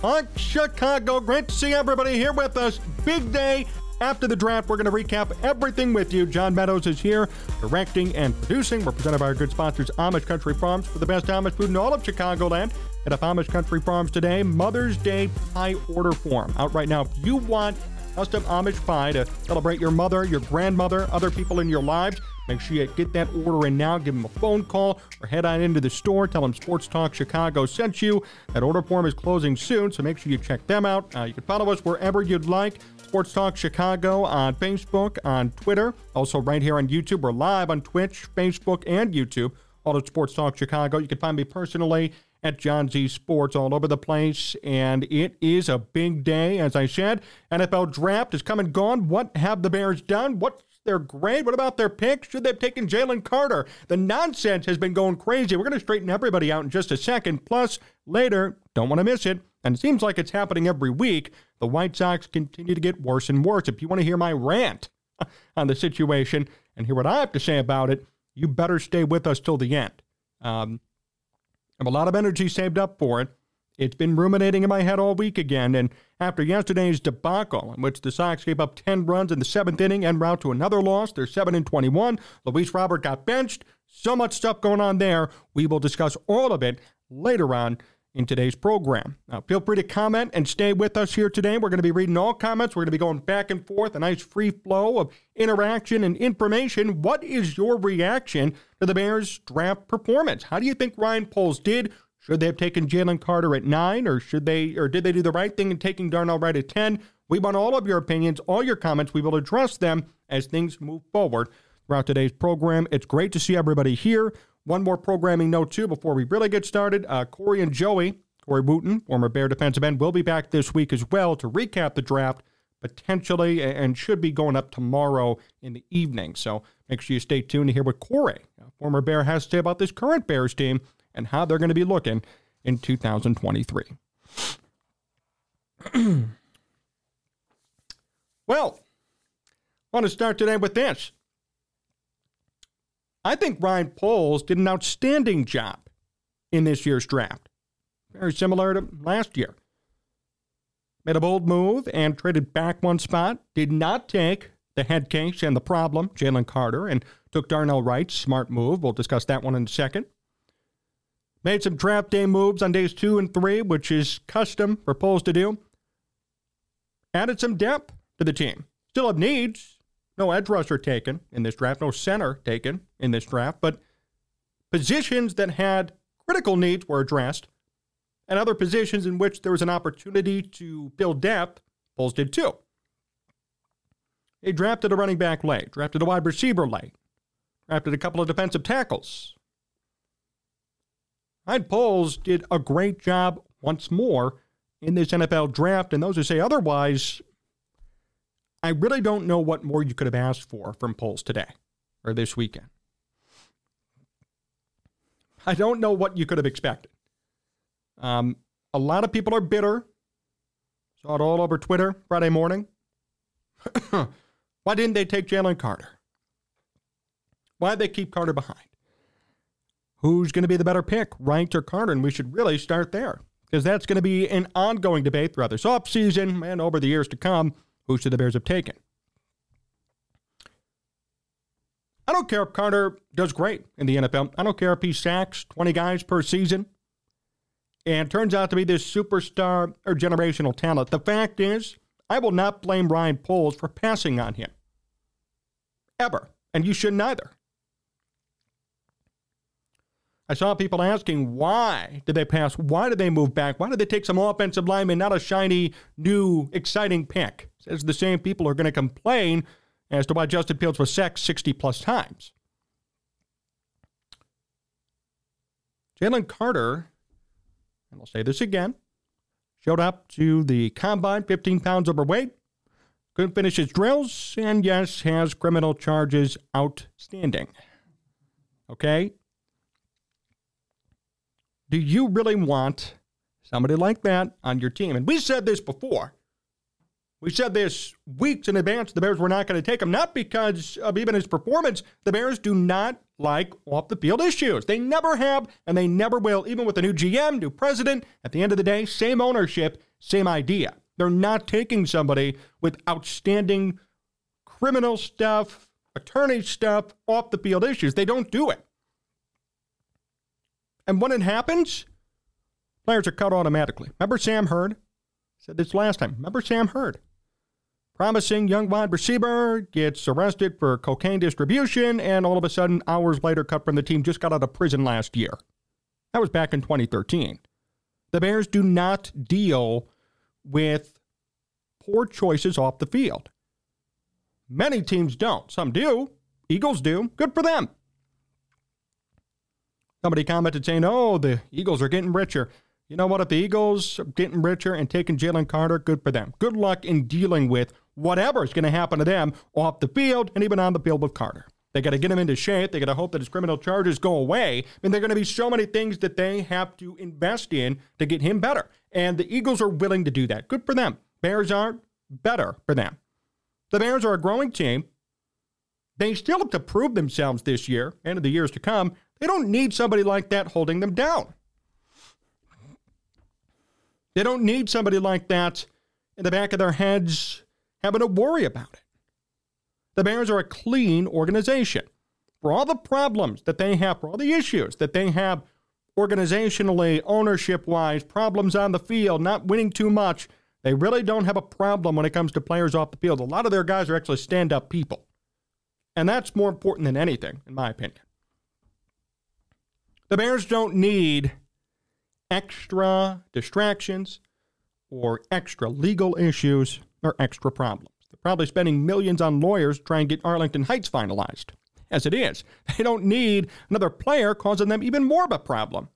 Talk Chicago. Great to see everybody here with us. Big day after the draft. We're going to recap everything with you. John Meadows is here, directing and producing. We're presented by our good sponsors, Amish Country Farms, for the best Amish food in all of Chicagoland. And at Amish Country Farms today, Mother's Day pie order form out right now. If you want custom Amish pie to celebrate your mother, your grandmother, other people in your lives. Make sure you get that order in now. Give them a phone call or head on into the store. Tell them Sports Talk Chicago sent you. That order form is closing soon, so make sure you check them out. Uh, you can follow us wherever you'd like. Sports Talk Chicago on Facebook, on Twitter, also right here on YouTube. We're live on Twitch, Facebook, and YouTube. All at Sports Talk Chicago. You can find me personally at John Z Sports all over the place. And it is a big day, as I said. NFL draft is come and gone. What have the Bears done? What's their grade? What about their pick? Should they have taken Jalen Carter? The nonsense has been going crazy. We're going to straighten everybody out in just a second. Plus, later, don't want to miss it. And it seems like it's happening every week. The White Sox continue to get worse and worse. If you want to hear my rant on the situation and hear what I have to say about it, you better stay with us till the end. Um, I have a lot of energy saved up for it. It's been ruminating in my head all week again, and after yesterday's debacle, in which the Sox gave up 10 runs in the seventh inning en route to another loss, they're 7 and 21. Luis Robert got benched. So much stuff going on there. We will discuss all of it later on in today's program. Now, feel free to comment and stay with us here today. We're going to be reading all comments. We're going to be going back and forth, a nice free flow of interaction and information. What is your reaction to the Bears' draft performance? How do you think Ryan Poles did? Should they have taken Jalen Carter at nine, or should they, or did they do the right thing in taking Darnell Wright at ten? We want all of your opinions, all your comments. We will address them as things move forward throughout today's program. It's great to see everybody here. One more programming note, too, before we really get started. Uh, Corey and Joey, Corey Wooten, former Bear defensive end, will be back this week as well to recap the draft, potentially, and should be going up tomorrow in the evening. So make sure you stay tuned to hear what Corey, former Bear, has to say about this current Bears team and how they're going to be looking in 2023. well, I want to start today with this. I think Ryan Poles did an outstanding job in this year's draft. Very similar to last year. Made a bold move and traded back one spot. Did not take the head case and the problem, Jalen Carter, and took Darnell Wright. Smart move. We'll discuss that one in a second. Made some draft day moves on days two and three, which is custom for Poles to do. Added some depth to the team. Still have needs. No edge rusher taken in this draft, no center taken in this draft, but positions that had critical needs were addressed, and other positions in which there was an opportunity to build depth, Poles did too. They drafted a running back late, drafted a wide receiver late, drafted a couple of defensive tackles. Hyde Poles did a great job once more in this NFL draft, and those who say otherwise I really don't know what more you could have asked for from Poles today or this weekend. I don't know what you could have expected. Um, a lot of people are bitter. Saw it all over Twitter Friday morning. Why didn't they take Jalen Carter? Why did they keep Carter behind? Who's going to be the better pick, Wright or Carter? And we should really start there because that's going to be an ongoing debate throughout this offseason and over the years to come. Who should the Bears have taken? I don't care if Carter does great in the NFL. I don't care if he sacks 20 guys per season and turns out to be this superstar or generational talent. The fact is, I will not blame Ryan Poles for passing on him. Ever. And you shouldn't either. I saw people asking why did they pass? Why did they move back? Why did they take some offensive lineman, not a shiny, new, exciting pick? Says the same people are going to complain as to why Justin Fields was sacked 60 plus times. Jalen Carter, and I'll say this again, showed up to the combine 15 pounds overweight, couldn't finish his drills, and yes, has criminal charges outstanding. Okay? Do you really want somebody like that on your team? And we said this before. We said this weeks in advance. The Bears were not going to take him, not because of even his performance. The Bears do not like off the field issues. They never have, and they never will, even with the new GM, new president. At the end of the day, same ownership, same idea. They're not taking somebody with outstanding criminal stuff, attorney stuff, off the field issues. They don't do it. And when it happens, players are cut automatically. Remember Sam Hurd? Said this last time. Remember Sam Hurd? Promising young wide receiver gets arrested for cocaine distribution, and all of a sudden, hours later, cut from the team, just got out of prison last year. That was back in 2013. The Bears do not deal with poor choices off the field. Many teams don't. Some do. Eagles do. Good for them. Somebody commented saying, oh, the Eagles are getting richer. You know what? If the Eagles are getting richer and taking Jalen Carter, good for them. Good luck in dealing with whatever is going to happen to them off the field and even on the field with Carter. They got to get him into shape. They got to hope that his criminal charges go away. I mean, there are going to be so many things that they have to invest in to get him better. And the Eagles are willing to do that. Good for them. Bears aren't better for them. The Bears are a growing team. They still have to prove themselves this year and in the years to come. They don't need somebody like that holding them down. They don't need somebody like that in the back of their heads having to worry about it. The Bears are a clean organization. For all the problems that they have, for all the issues that they have organizationally, ownership wise, problems on the field, not winning too much, they really don't have a problem when it comes to players off the field. A lot of their guys are actually stand up people. And that's more important than anything, in my opinion. The Bears don't need extra distractions or extra legal issues or extra problems. They're probably spending millions on lawyers trying to get Arlington Heights finalized. As it is, they don't need another player causing them even more of a problem.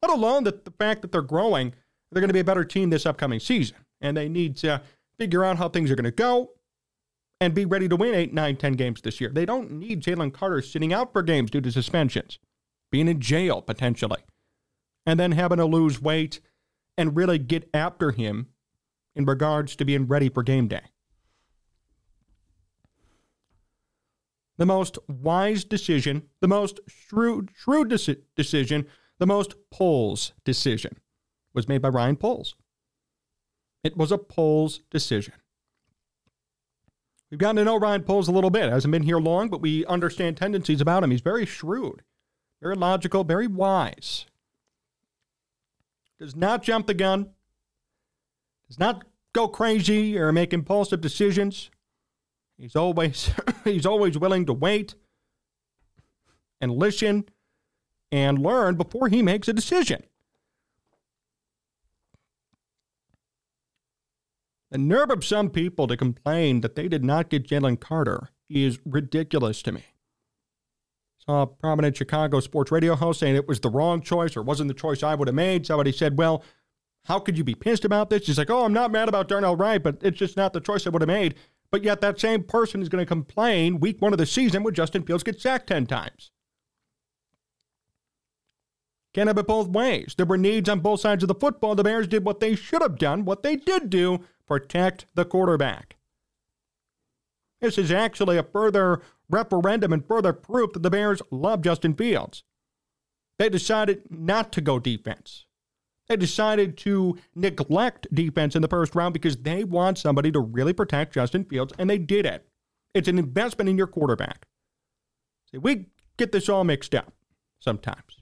Let alone that the fact that they're growing, they're going to be a better team this upcoming season. And they need to figure out how things are going to go and be ready to win 8, 9, 10 games this year. They don't need Jalen Carter sitting out for games due to suspensions, being in jail potentially and then having to lose weight and really get after him in regards to being ready for game day. The most wise decision, the most shrewd, shrewd deci- decision, the most Poles decision was made by Ryan Poles. It was a Poles decision. We've gotten to know Ryan Poles a little bit. Hasn't been here long, but we understand tendencies about him. He's very shrewd, very logical, very wise does not jump the gun, does not go crazy or make impulsive decisions. He's always he's always willing to wait and listen and learn before he makes a decision. The nerve of some people to complain that they did not get Jalen Carter is ridiculous to me a prominent Chicago sports radio host saying it was the wrong choice or wasn't the choice I would have made. Somebody said, Well, how could you be pissed about this? He's like, Oh, I'm not mad about Darnell Wright, but it's just not the choice I would have made. But yet that same person is going to complain week one of the season when Justin Fields gets sacked 10 times. Can't have it both ways. There were needs on both sides of the football. The Bears did what they should have done, what they did do protect the quarterback. This is actually a further referendum and further proof that the Bears love Justin Fields. They decided not to go defense. They decided to neglect defense in the first round because they want somebody to really protect Justin Fields, and they did it. It's an investment in your quarterback. See, we get this all mixed up sometimes.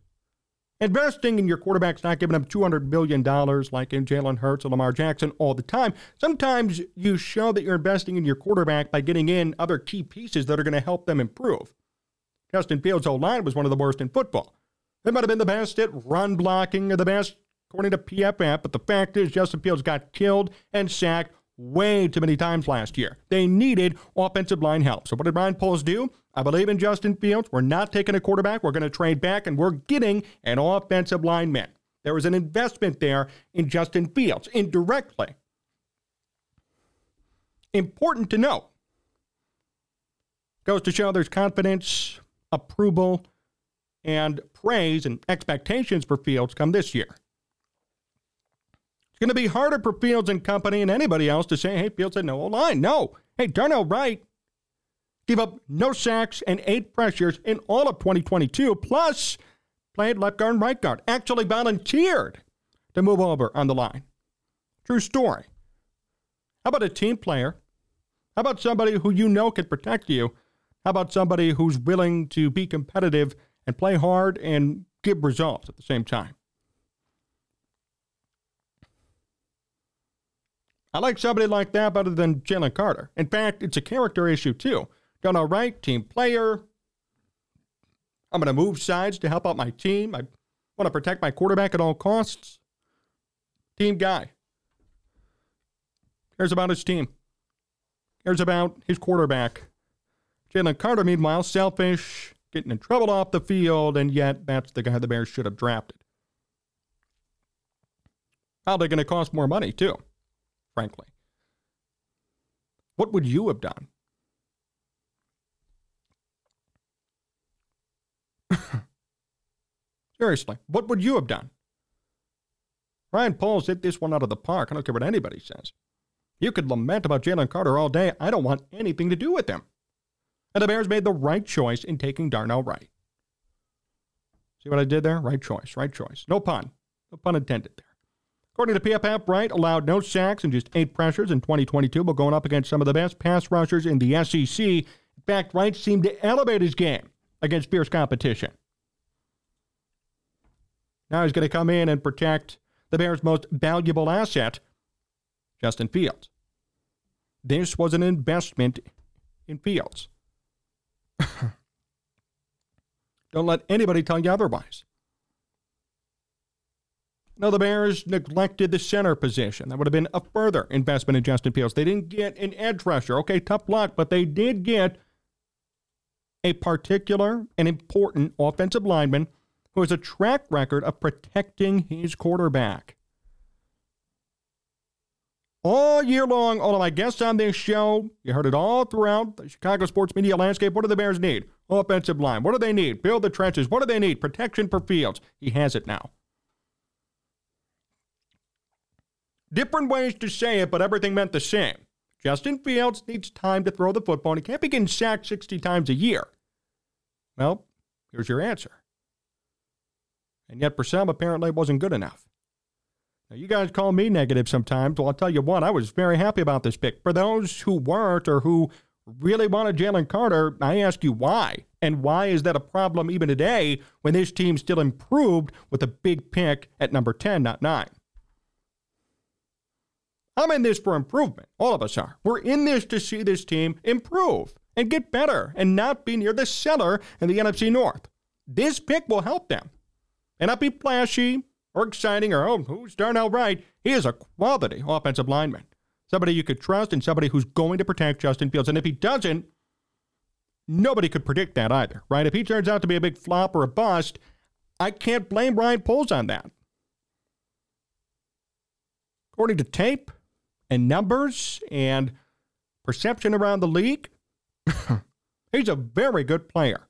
Investing in your quarterback's not giving them $200 million like in Jalen Hurts or Lamar Jackson all the time. Sometimes you show that you're investing in your quarterback by getting in other key pieces that are going to help them improve. Justin Fields' whole line was one of the worst in football. They might have been the best at run blocking or the best according to PFF, but the fact is Justin Fields got killed and sacked way too many times last year. They needed offensive line help. So what did Ryan Poles do? I believe in Justin Fields. We're not taking a quarterback. We're going to trade back, and we're getting an offensive lineman. There was an investment there in Justin Fields indirectly. Important to note. Goes to show there's confidence, approval, and praise and expectations for Fields come this year. Going to be harder for Fields and company and anybody else to say, hey, Fields had no oh, line. No. Hey, Darnell Wright gave up no sacks and eight pressures in all of 2022, plus played left guard and right guard. Actually volunteered to move over on the line. True story. How about a team player? How about somebody who you know can protect you? How about somebody who's willing to be competitive and play hard and give results at the same time? I like somebody like that better than Jalen Carter. In fact, it's a character issue too. Darnell Wright, team player. I'm going to move sides to help out my team. I want to protect my quarterback at all costs. Team guy. Cares about his team. Cares about his quarterback. Jalen Carter, meanwhile, selfish, getting in trouble off the field, and yet that's the guy the Bears should have drafted. Probably going to cost more money, too frankly. What would you have done? Seriously, what would you have done? Ryan Poles hit this one out of the park. I don't care what anybody says. You could lament about Jalen Carter all day. I don't want anything to do with him. And the Bears made the right choice in taking Darnell Wright. See what I did there? Right choice, right choice. No pun. No pun intended there. According to PFF, Wright allowed no sacks and just eight pressures in 2022, but going up against some of the best pass rushers in the SEC. In fact, Wright seemed to elevate his game against fierce competition. Now he's going to come in and protect the Bears' most valuable asset, Justin Fields. This was an investment in Fields. Don't let anybody tell you otherwise. No, the Bears neglected the center position. That would have been a further investment in Justin Fields. They didn't get an edge rusher. Okay, tough luck, but they did get a particular and important offensive lineman who has a track record of protecting his quarterback. All year long, all of my guests on this show, you heard it all throughout the Chicago sports media landscape. What do the Bears need? Offensive line. What do they need? Build the trenches. What do they need? Protection for Fields. He has it now. Different ways to say it, but everything meant the same. Justin Fields needs time to throw the football, and he can't be getting sacked 60 times a year. Well, here's your answer. And yet, for some, apparently it wasn't good enough. Now, you guys call me negative sometimes. Well, I'll tell you what, I was very happy about this pick. For those who weren't or who really wanted Jalen Carter, I ask you why. And why is that a problem even today when this team still improved with a big pick at number 10, not 9? I'm in this for improvement. All of us are. We're in this to see this team improve and get better and not be near the cellar in the NFC North. This pick will help them. And not be flashy or exciting or, oh, who's Darnell Wright? He is a quality offensive lineman. Somebody you could trust and somebody who's going to protect Justin Fields. And if he doesn't, nobody could predict that either, right? If he turns out to be a big flop or a bust, I can't blame Ryan Poles on that. According to tape, and numbers and perception around the league, he's a very good player.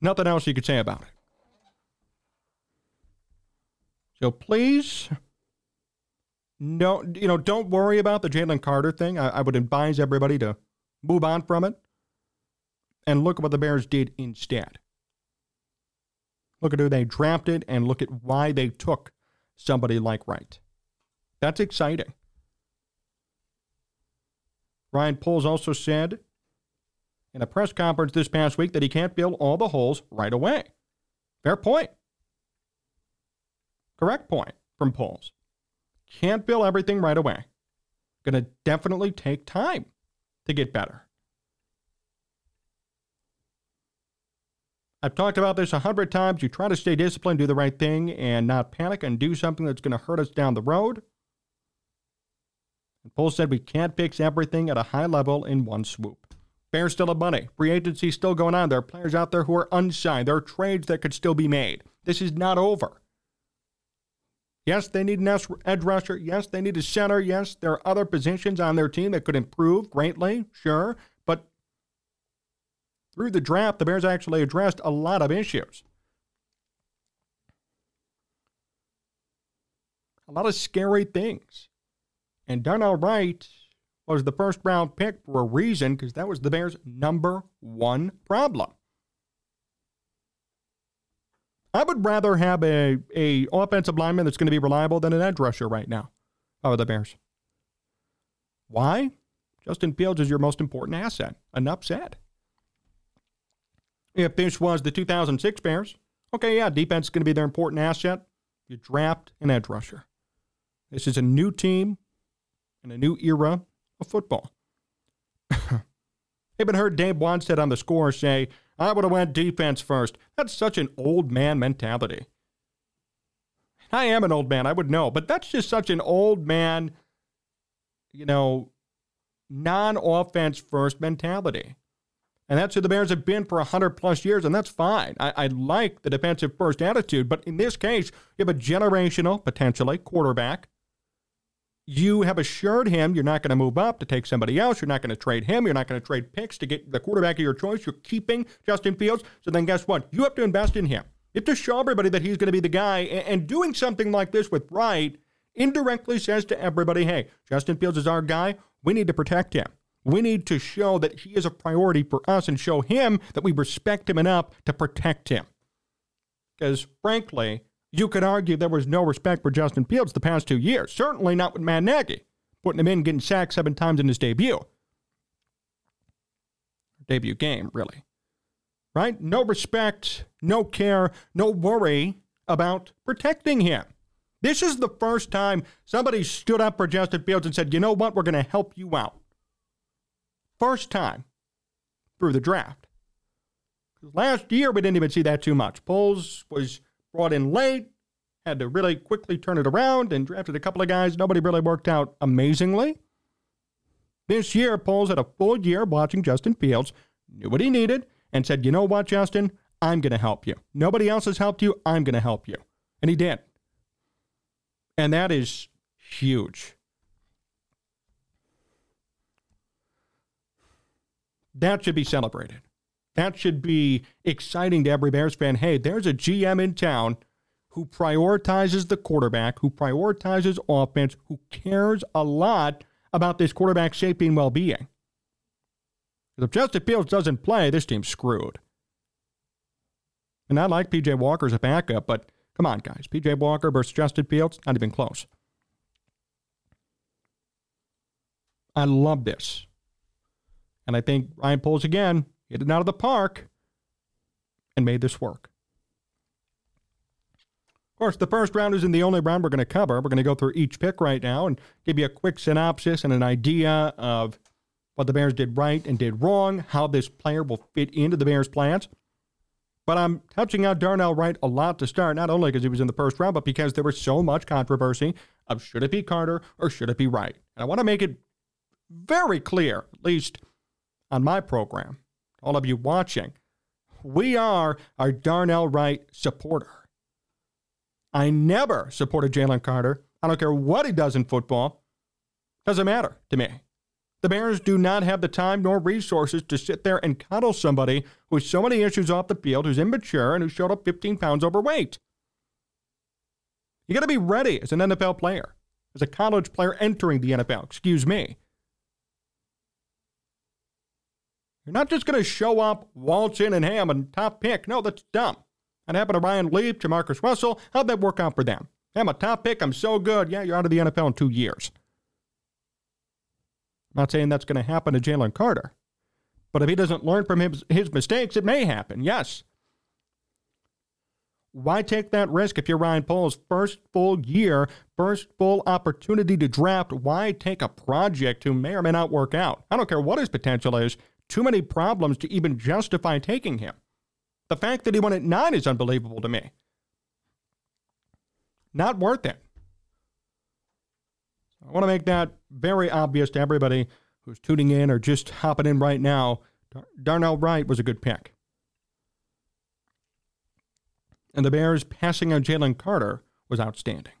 Nothing else you could say about it. So please, no, you know, don't worry about the Jalen Carter thing. I, I would advise everybody to move on from it and look at what the Bears did instead. Look at who they drafted and look at why they took somebody like Wright. That's exciting. Ryan Poles also said in a press conference this past week that he can't fill all the holes right away. Fair point. Correct point from Poles. Can't fill everything right away. Going to definitely take time to get better. I've talked about this a hundred times. You try to stay disciplined, do the right thing, and not panic and do something that's going to hurt us down the road. And said we can't fix everything at a high level in one swoop. Bears still have money. Free agency still going on. There are players out there who are unsigned. There are trades that could still be made. This is not over. Yes, they need an edge rusher. Yes, they need a center. Yes, there are other positions on their team that could improve greatly, sure. But through the draft, the Bears actually addressed a lot of issues. A lot of scary things. And Darnell Wright was the first round pick for a reason because that was the Bears' number one problem. I would rather have a, a offensive lineman that's going to be reliable than an edge rusher right now. Are the Bears? Why? Justin Fields is your most important asset. Enough said. If this was the 2006 Bears, okay, yeah, defense is going to be their important asset. You draft an edge rusher. This is a new team and a new era of football. I even heard Dave Wannstedt on the score say, I would have went defense first. That's such an old man mentality. I am an old man, I would know, but that's just such an old man, you know, non offense first mentality. And that's who the Bears have been for 100 plus years, and that's fine. I, I, like the defensive first attitude, but in this case, you have a generational, potentially, quarterback you have assured him you're not going to move up to take somebody else. You're not going to trade him. You're not going to trade picks to get the quarterback of your choice. You're keeping Justin Fields. So then guess what? You have to invest in him. You have to show everybody that he's going to be the guy. And doing something like this with Wright indirectly says to everybody, hey, Justin Fields is our guy. We need to protect him. We need to show that he is a priority for us and show him that we respect him enough to protect him. Because frankly, you could argue there was no respect for Justin Fields the past two years. Certainly not with Matt Nagy, putting him in, getting sacked seven times in his debut. Debut game, really. Right? No respect, no care, no worry about protecting him. This is the first time somebody stood up for Justin Fields and said, you know what, we're going to help you out. First time through the draft. Last year, we didn't even see that too much. Poles was brought in late, had to really quickly turn it around, and drafted a couple of guys. Nobody really worked out amazingly. This year, Poles had a full year watching Justin Fields, knew what he needed, and said, You know what, Justin? I'm going to help you. Nobody else has helped you. I'm going to help you. And he did. And that is huge. That should be celebrated. That should be exciting to every Bears fan. Hey, there's a GM in town who prioritizes the quarterback, who prioritizes offense, who cares a lot about this quarterback's safety and well being. If Justin Fields doesn't play, this team's screwed. And I like PJ Walker as a backup, but come on, guys. PJ Walker versus Justin Fields, not even close. I love this. And I think Ryan Poles again hit it out of the park, and made this work. Of course, the first round isn't the only round we're going to cover. We're going to go through each pick right now and give you a quick synopsis and an idea of what the Bears did right and did wrong, how this player will fit into the Bears' plans. But I'm touching on Darnell Wright a lot to start, not only because he was in the first round, but because there was so much controversy of should it be Carter or should it be Wright. And I want to make it very clear, at least on my program, all of you watching, we are a Darnell Wright supporter. I never supported Jalen Carter. I don't care what he does in football. Doesn't matter to me. The Bears do not have the time nor resources to sit there and cuddle somebody who has so many issues off the field, who's immature, and who showed up 15 pounds overweight. You got to be ready as an NFL player, as a college player entering the NFL, excuse me. You're not just going to show up, waltz in, and ham and top pick. No, that's dumb. That happened to Ryan Leaf, to Marcus Russell. How'd that work out for them? I'm a top pick. I'm so good. Yeah, you're out of the NFL in two years. I'm not saying that's going to happen to Jalen Carter. But if he doesn't learn from his, his mistakes, it may happen. Yes. Why take that risk if you're Ryan Poles' first full year, first full opportunity to draft? Why take a project who may or may not work out? I don't care what his potential is too many problems to even justify taking him. The fact that he went at nine is unbelievable to me. Not worth it. I want to make that very obvious to everybody who's tuning in or just hopping in right now. Dar- Darnell Wright was a good pick. And the Bears passing on Jalen Carter was outstanding.